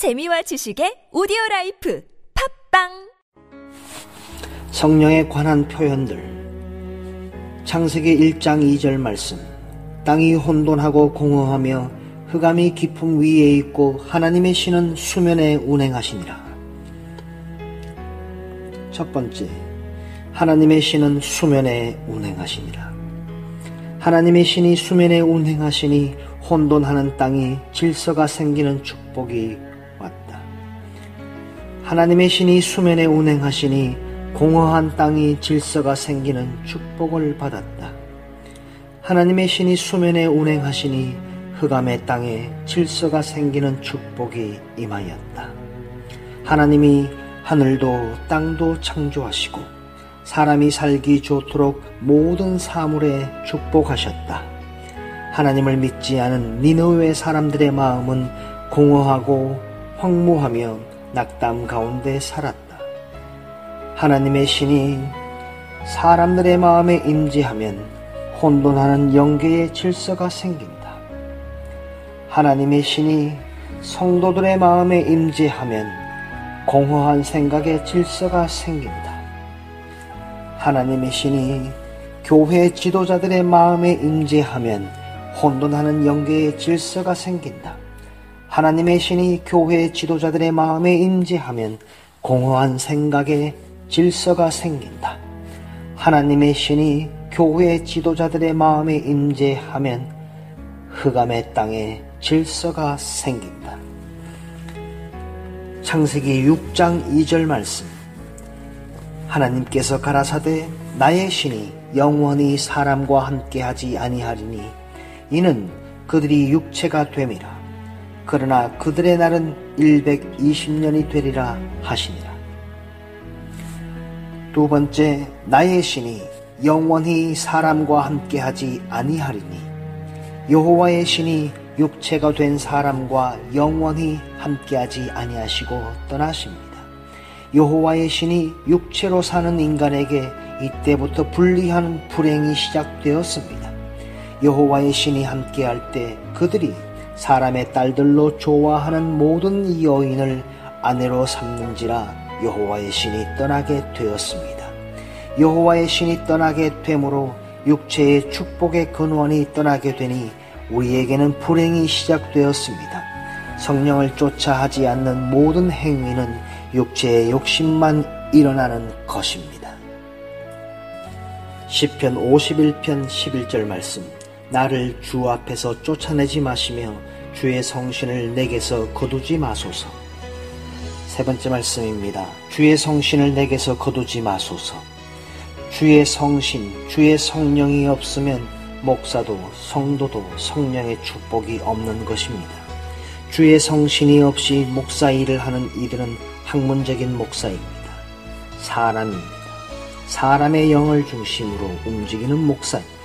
재미와 지식의 오디오 라이프 팟빵! 성령에 관한 표현들. 창세기 1장 2절 말씀. 땅이 혼돈하고 공허하며 흑암이 깊음 위에 있고 하나님의 신은 수면에 운행하시니라. 첫 번째 하나님의 신은 수면에 운행하시니라. 하나님의 신이 수면에 운행하시니 혼돈하는 땅이 질서가 생기는 축복이. 하나님의 신이 수면에 운행하시니 공허한 땅이 질서가 생기는 축복을 받았다. 하나님의 신이 수면에 운행하시니 흑암의 땅에 질서가 생기는 축복이 임하였다. 하나님이 하늘도 땅도 창조하시고 사람이 살기 좋도록 모든 사물에 축복하셨다. 하나님을 믿지 않은 니느웨 사람들의 마음은 공허하고 황무하며 낙담 가운데 살았다. 하나님의 신이 사람들의 마음에 임재하면 혼돈하는 영계의 질서가 생긴다. 하나님의 신이 성도들의 마음에 임재하면 공허한 생각의 질서가 생긴다. 하나님의 신이 교회 지도자들의 마음에 임재하면 혼돈하는 영계의 질서가 생긴다. 하나님의 신이 교회 지도자들의 마음에 임재하면 공허한 생각의 질서가 생긴다. 하나님의 신이 교회 지도자들의 마음에 임재하면 흑암의 땅에 질서가 생긴다. 창세기 6장 2절 말씀 하나님께서 가라사대 나의 신이 영원히 사람과 함께하지 아니하리니 이는 그들이 육체가 됨이라 그러나 그들의 날은 120년이 되리라 하시니라 두 번째 나의 신이 영원히 사람과 함께 하지 아니하리니 여호와의 신이 육체가 된 사람과 영원히 함께하지 아니하시고 떠나십니다. 여호와의 신이 육체로 사는 인간에게 이때부터 분리하는 불행이 시작되었습니다. 여호와의 신이 함께할 때 그들이 사람의 딸들로 좋아하는 모든 여인을 아내로 삼는지라 여호와의 신이 떠나게 되었습니다. 여호와의 신이 떠나게 되므로 육체의 축복의 근원이 떠나게 되니 우리에게는 불행이 시작되었습니다. 성령을 쫓아 하지 않는 모든 행위는 육체의 욕심만 일어나는 것입니다. 시편 51편 11절 말씀 나를 주 앞에서 쫓아내지 마시며 주의 성신을 내게서 거두지 마소서. 세 번째 말씀입니다. 주의 성신을 내게서 거두지 마소서. 주의 성신, 주의 성령이 없으면 목사도 성도도 성령의 축복이 없는 것입니다. 주의 성신이 없이 목사 일을 하는 이들은 학문적인 목사입니다. 사람입니다. 사람의 영을 중심으로 움직이는 목사입니다.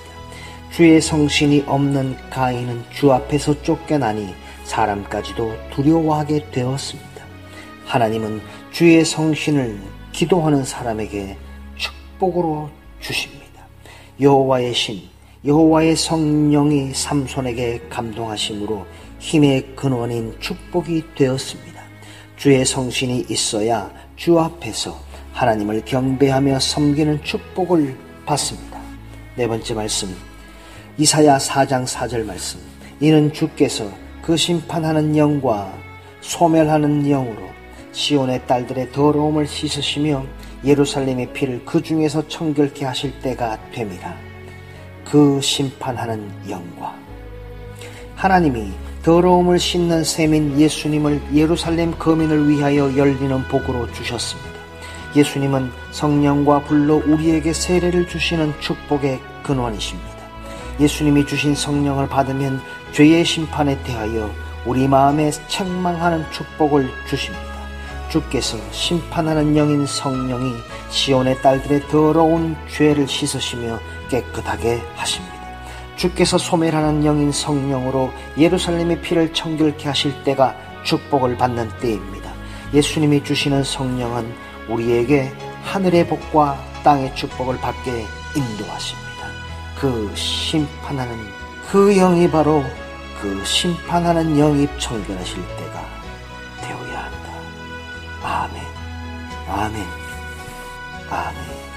주의 성신이 없는 가인은 주 앞에서 쫓겨나니 사람까지도 두려워하게 되었습니다. 하나님은 주의 성신을 기도하는 사람에게 축복으로 주십니다. 여호와의 신, 여호와의 성령이 삼손에게 감동하심으로 힘의 근원인 축복이 되었습니다. 주의 성신이 있어야 주 앞에서 하나님을 경배하며 섬기는 축복을 받습니다. 네 번째 말씀 이사야 4장 4절 말씀 이는 주께서 그 심판하는 영과 소멸하는 영으로 시온의 딸들의 더러움을 씻으시며 예루살렘의 피를 그 중에서 청결케 하실 때가 됨이라 그 심판하는 영과 하나님이 더러움을 씻는 셈인 예수님을 예루살렘 거민을 위하여 열리는 복으로 주셨습니다. 예수님은 성령과 불로 우리에게 세례를 주시는 축복의 근원이십니다. 예수님이 주신 성령을 받으면 죄의 심판에 대하여 우리 마음에 책망하는 축복을 주십니다. 주께서 심판하는 영인 성령이 시온의 딸들의 더러운 죄를 씻으시며 깨끗하게 하십니다. 주께서 소멸하는 영인 성령으로 예루살렘의 피를 청결케 하실 때가 축복을 받는 때입니다. 예수님이 주시는 성령은 우리에게 하늘의 복과 땅의 축복을 받게 인도하십니다. 그 심판하는 그 영이 바로 그 심판하는 영입 청결하실 때가 되어야 한다. 아멘, 아멘, 아멘.